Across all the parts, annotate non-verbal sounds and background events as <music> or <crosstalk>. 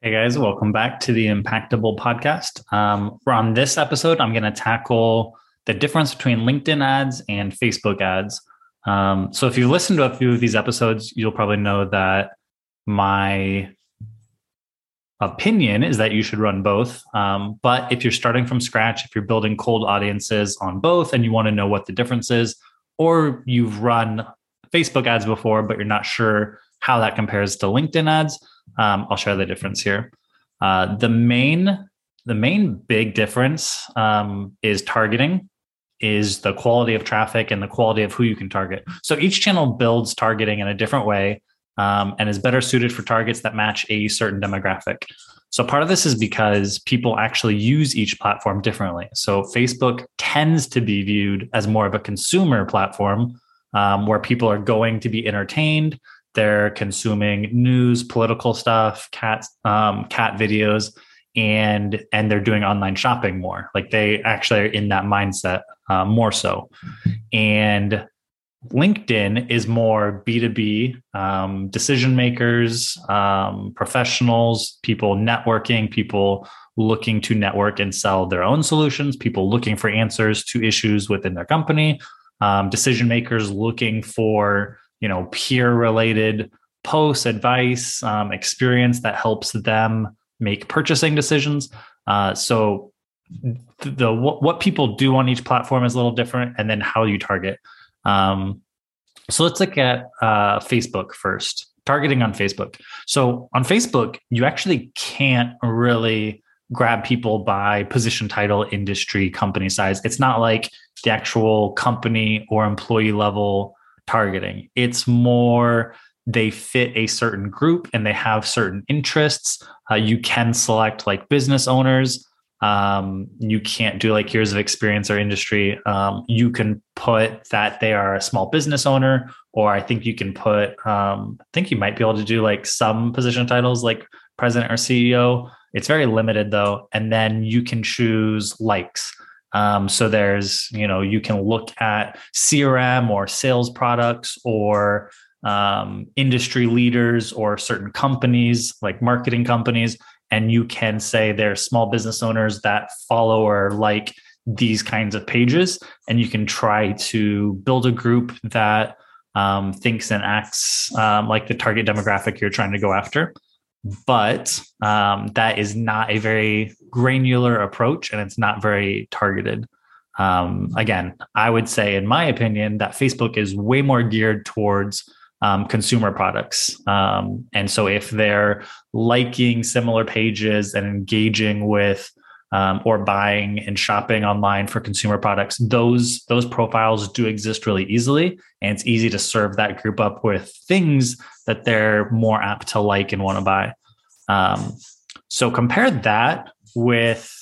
Hey guys, welcome back to the Impactable podcast. Um, this episode, I'm going to tackle the difference between LinkedIn ads and Facebook ads. Um, so, if you've listened to a few of these episodes, you'll probably know that my opinion is that you should run both. Um, but if you're starting from scratch, if you're building cold audiences on both and you want to know what the difference is, or you've run Facebook ads before, but you're not sure how that compares to LinkedIn ads, um, I'll share the difference here. Uh, the main the main big difference um, is targeting is the quality of traffic and the quality of who you can target. So each channel builds targeting in a different way um, and is better suited for targets that match a certain demographic. So part of this is because people actually use each platform differently. So Facebook tends to be viewed as more of a consumer platform um, where people are going to be entertained they're consuming news, political stuff, cat um, cat videos, and and they're doing online shopping more. Like they actually are in that mindset uh, more so. And LinkedIn is more B2B um, decision makers, um, professionals, people networking, people looking to network and sell their own solutions, people looking for answers to issues within their company, um, decision makers looking for you know peer related posts advice um, experience that helps them make purchasing decisions. Uh, so the what, people do on each platform is a little different and then how you target. Um, so let's look at uh, facebook first targeting on facebook. So on facebook you actually can't really grab people by position title industry company size. It's not like the actual company or employee level targeting. It's more they fit a certain group and they have certain interests. Uh, you can select like business owners. Um, you can't do like years of experience or industry. Um, you can put that they are a small business owner, or I think you can put, um, I think you might be able to do like some position titles like president or CEO. It's very limited though. And then you can choose likes. Um, so there's, you know, you can look at CRM or sales products or um, industry leaders or certain companies like marketing companies, and you can say they're small business owners that follow or like these kinds of pages, and you can try to build a group that um, thinks and acts um, like the target demographic you're trying to go after. But um, that is not a very granular approach and it's not very targeted. Um, again, I would say, in my opinion, that Facebook is way more geared towards um, consumer products. Um, and so if they're liking similar pages and engaging with um, or buying and shopping online for consumer products, those those profiles do exist really easily, and it's easy to serve that group up with things that they're more apt to like and want to buy. Um, so compare that with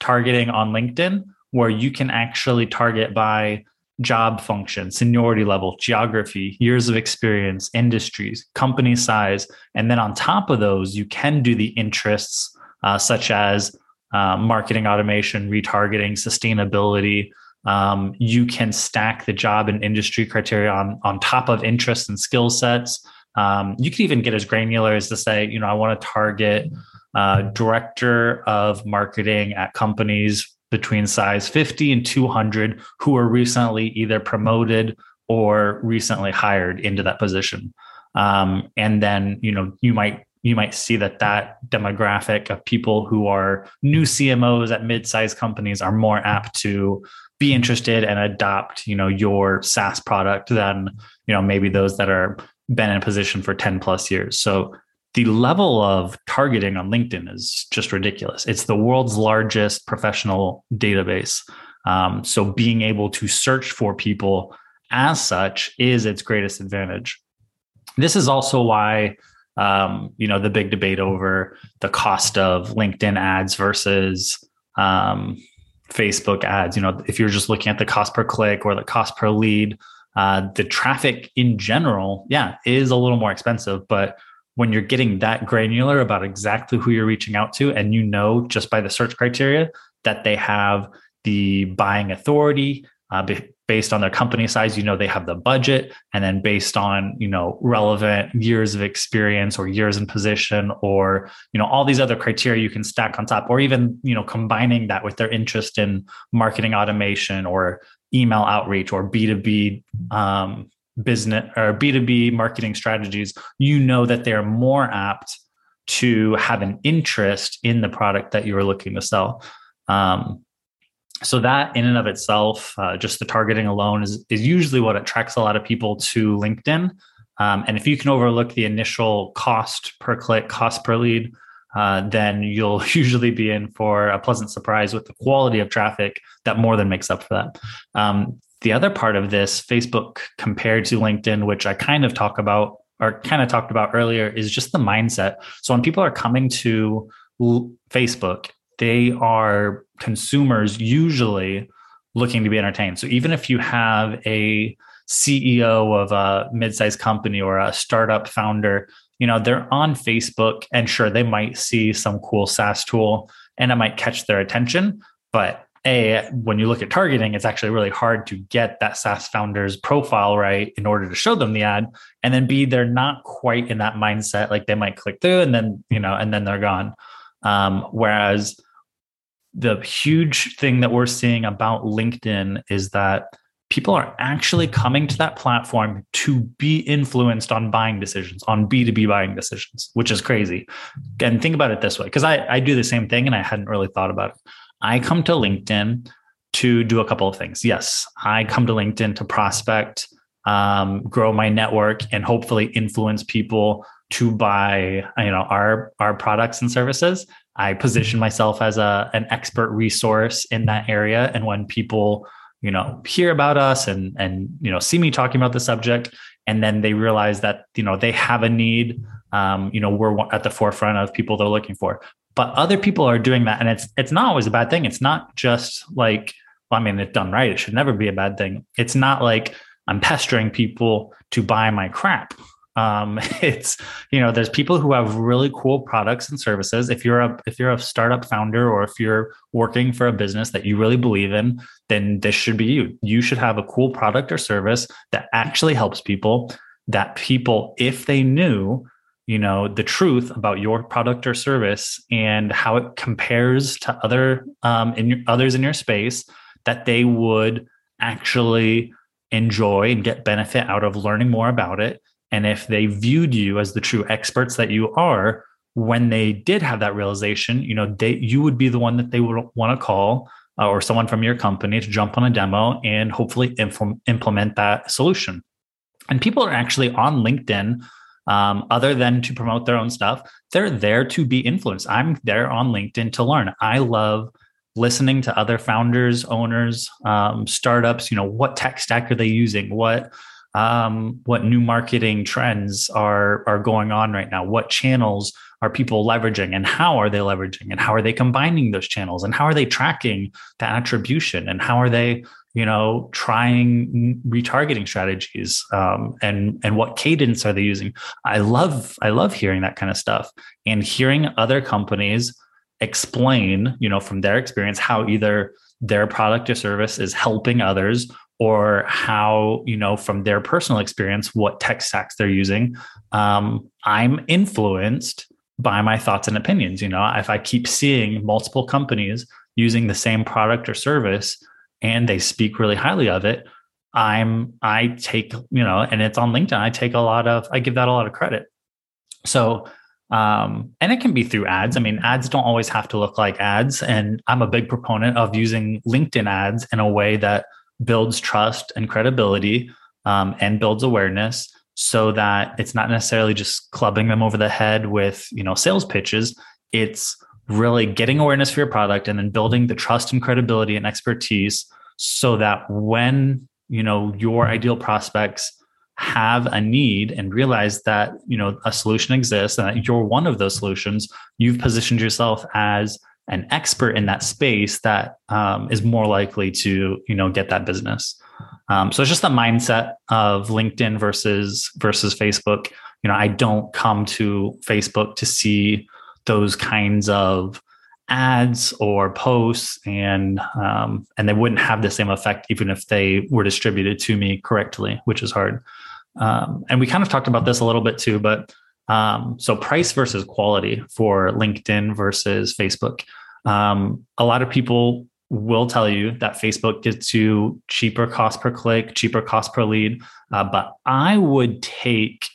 targeting on LinkedIn, where you can actually target by job function, seniority level, geography, years of experience, industries, company size. And then on top of those, you can do the interests uh, such as uh, marketing automation, retargeting, sustainability. Um, you can stack the job and industry criteria on, on top of interests and skill sets. Um, you can even get as granular as to say, you know, I want to target uh, director of marketing at companies between size 50 and 200 who are recently either promoted or recently hired into that position. Um, and then, you know, you might you might see that that demographic of people who are new CMOs at mid-sized companies are more apt to be interested and adopt, you know, your SaaS product than, you know, maybe those that are been in a position for 10 plus years. So the level of targeting on LinkedIn is just ridiculous. It's the world's largest professional database. Um, so being able to search for people as such is its greatest advantage. This is also why um, you know the big debate over the cost of LinkedIn ads versus um, Facebook ads. You know, if you're just looking at the cost per click or the cost per lead, uh, the traffic in general, yeah, is a little more expensive. But when you're getting that granular about exactly who you're reaching out to, and you know just by the search criteria that they have the buying authority, uh, based on their company size you know they have the budget and then based on you know relevant years of experience or years in position or you know all these other criteria you can stack on top or even you know combining that with their interest in marketing automation or email outreach or b2b um, business or b2b marketing strategies you know that they're more apt to have an interest in the product that you are looking to sell um, so that in and of itself, uh, just the targeting alone is is usually what attracts a lot of people to LinkedIn. Um, and if you can overlook the initial cost per click, cost per lead, uh, then you'll <laughs> usually be in for a pleasant surprise with the quality of traffic that more than makes up for that. Um, the other part of this, Facebook compared to LinkedIn, which I kind of talk about or kind of talked about earlier, is just the mindset. So when people are coming to Facebook they are consumers usually looking to be entertained. So even if you have a CEO of a mid-sized company or a startup founder, you know, they're on Facebook and sure they might see some cool SaaS tool and it might catch their attention, but a when you look at targeting it's actually really hard to get that SaaS founder's profile right in order to show them the ad and then b they're not quite in that mindset like they might click through and then you know and then they're gone um, whereas the huge thing that we're seeing about LinkedIn is that people are actually coming to that platform to be influenced on buying decisions, on B2B buying decisions, which is crazy. And think about it this way, because I, I do the same thing and I hadn't really thought about it. I come to LinkedIn to do a couple of things. Yes, I come to LinkedIn to prospect, um, grow my network, and hopefully influence people to buy you know our our products and services. I position myself as a an expert resource in that area. And when people you know hear about us and and you know see me talking about the subject and then they realize that you know they have a need um, you know we're at the forefront of people they're looking for but other people are doing that and it's it's not always a bad thing. It's not just like well, i mean it's done right. It should never be a bad thing. It's not like i'm pestering people to buy my crap. Um, <laughs> it's you know there's people who have really cool products and services. If you're a if you're a startup founder or if you're working for a business that you really believe in then this should be you. You should have a cool product or service that actually helps people that people if they knew you know the truth about your product or service and how it compares to other um, in your, others in your space that they would actually enjoy and get benefit out of learning more about it and if they viewed you as the true experts that you are, when they did have that realization, you know, they you would be the one that they would want to call uh, or someone from your company to jump on a demo and hopefully impl- implement that solution. And people are actually on LinkedIn um, other than to promote their own stuff. They're there to be influenced. I'm there on LinkedIn to learn. I love listening to other founders, owners, um, startups. You know, what tech stack are they using? What um, what new marketing trends are are going on right now what channels are people leveraging and how are they leveraging and how are they combining those channels and how are they tracking the attribution and how are they you know trying retargeting strategies um, and and what cadence are they using? I love i love hearing that kind of stuff and hearing other companies explain you know from their experience how either their product or service is helping others or how you know from their personal experience what tech stacks they're using. Um, i'm influenced by my thoughts and opinions. You know if i keep seeing multiple companies using the same product or service and they speak really highly of it i'm i take you know and it's on linkedin i take a lot of i give that a lot of credit so um, and it can be through ads. I mean, ads don't always have to look like ads. And I'm a big proponent of using LinkedIn ads in a way that builds trust and credibility um, and builds awareness so that it's not necessarily just clubbing them over the head with you know sales pitches it's really getting awareness for your product and then building the trust and credibility and expertise so that when you know your ideal prospects have a need and realize that you know a solution exists and that you're one of those solutions you've positioned yourself as an expert in that space that um, is more likely to you know get that business. Um, so it's just the mindset of linkedin versus versus facebook. You know i don't come to facebook to see those kinds of ads or posts and um, and they wouldn't have the same effect even if they were distributed to me correctly which is hard. Um, and we kind of talked about this a little bit too but um, so price versus quality for linkedin versus facebook. Um, a lot of people will tell you that facebook gets you cheaper cost per click cheaper cost per lead uh, but i would take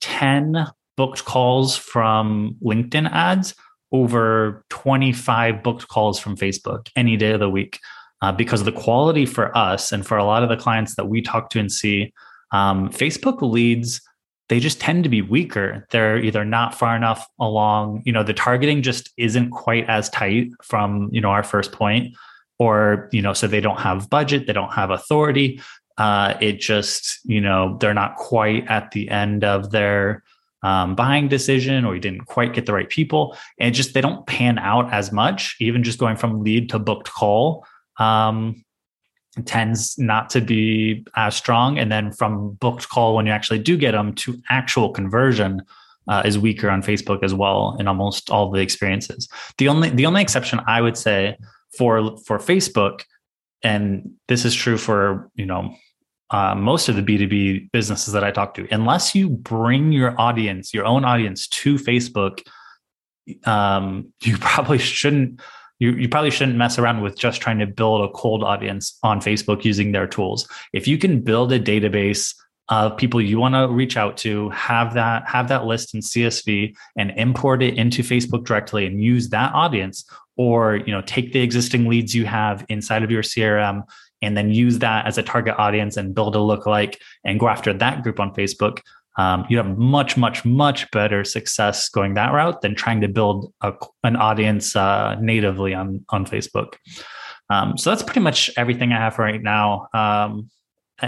10 booked calls from linkedin ads over 25 booked calls from Facebook any day of the week uh, because the quality for us and for a lot of the clients that we talk to and see, um, Facebook leads they just tend to be weaker. They're either not far enough along, you know, the targeting just isn't quite as tight from, you know, our first point, or, you know, so they don't have budget, they don't have authority. Uh, it just, you know, they're not quite at the end of their um, buying decision or you didn't quite get the right people. And just they don't pan out as much even just going from lead to booked call um, tends not to be as strong. And then from booked call when you actually do get them to actual conversion uh, is weaker on facebook as well in almost all the experiences. The only the only exception i would say for for facebook and this is true for you know uh, most of the B2B businesses that I talk to, unless you bring your audience, your own audience to Facebook, um, you <laughs> probably shouldn't. You, you probably shouldn't mess around with just trying to build a cold audience on Facebook using their tools. If you can build a database of people you want to reach out to, have that have that list in CSV and import it into Facebook directly and use that audience, or you know take the existing leads you have inside of your CRM and then use that as a target audience and build a lookalike and go after that group on Facebook, um, you have much, much, much better success going that route than trying to build a, an audience uh, natively on on Facebook. Um, so that's pretty much everything I have for right now. Um,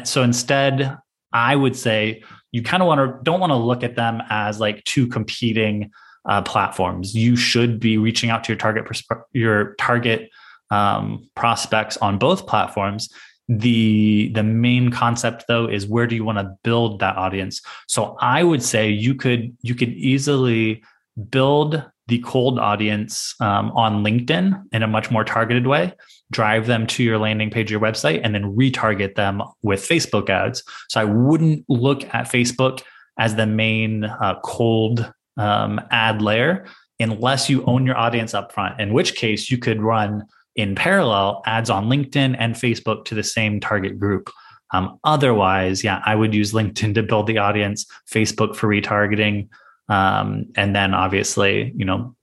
so instead, I would say you kind of want to don't want to look at them as like two competing uh, platforms. You should be reaching out to your target your target um, prospects on both platforms. The the main concept though is where do you want to build that audience? So i would say you could you could easily build the cold audience um, on linkedin in a much more targeted way drive them to your landing page your website and then retarget them with facebook ads. So i wouldn't look at facebook as the main uh, cold um, ad layer unless you own your audience up front in which case you could run in parallel ads on LinkedIn and Facebook to the same target group. Um, otherwise, yeah, I would use LinkedIn to build the audience, Facebook for retargeting, um, and then obviously, you know,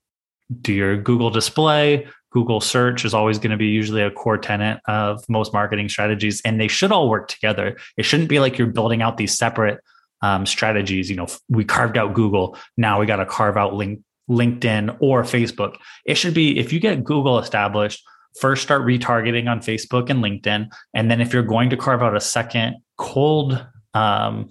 do your Google display. Google search is always going to be usually a core tenet of most marketing strategies, and they should all work together. It shouldn't be like you're building out these separate um, strategies. You know, we carved out Google, now we got to carve out link, LinkedIn or Facebook. It should be if you get Google established first start retargeting on Facebook and LinkedIn. And then if you're going to carve out a second cold, um,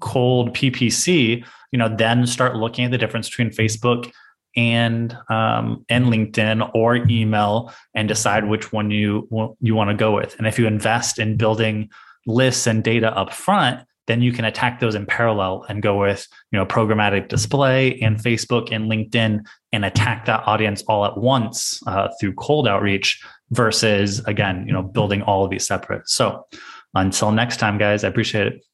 cold PPC, you know, then start looking at the difference between Facebook and um, and LinkedIn or email and decide which one you you want to go with. And if you invest in building lists and data up front, then you can attack those in parallel and go with you know programmatic display and facebook and linkedin and attack that audience all at once uh, through cold outreach versus again you know building all of these separate. So until next time guys i appreciate it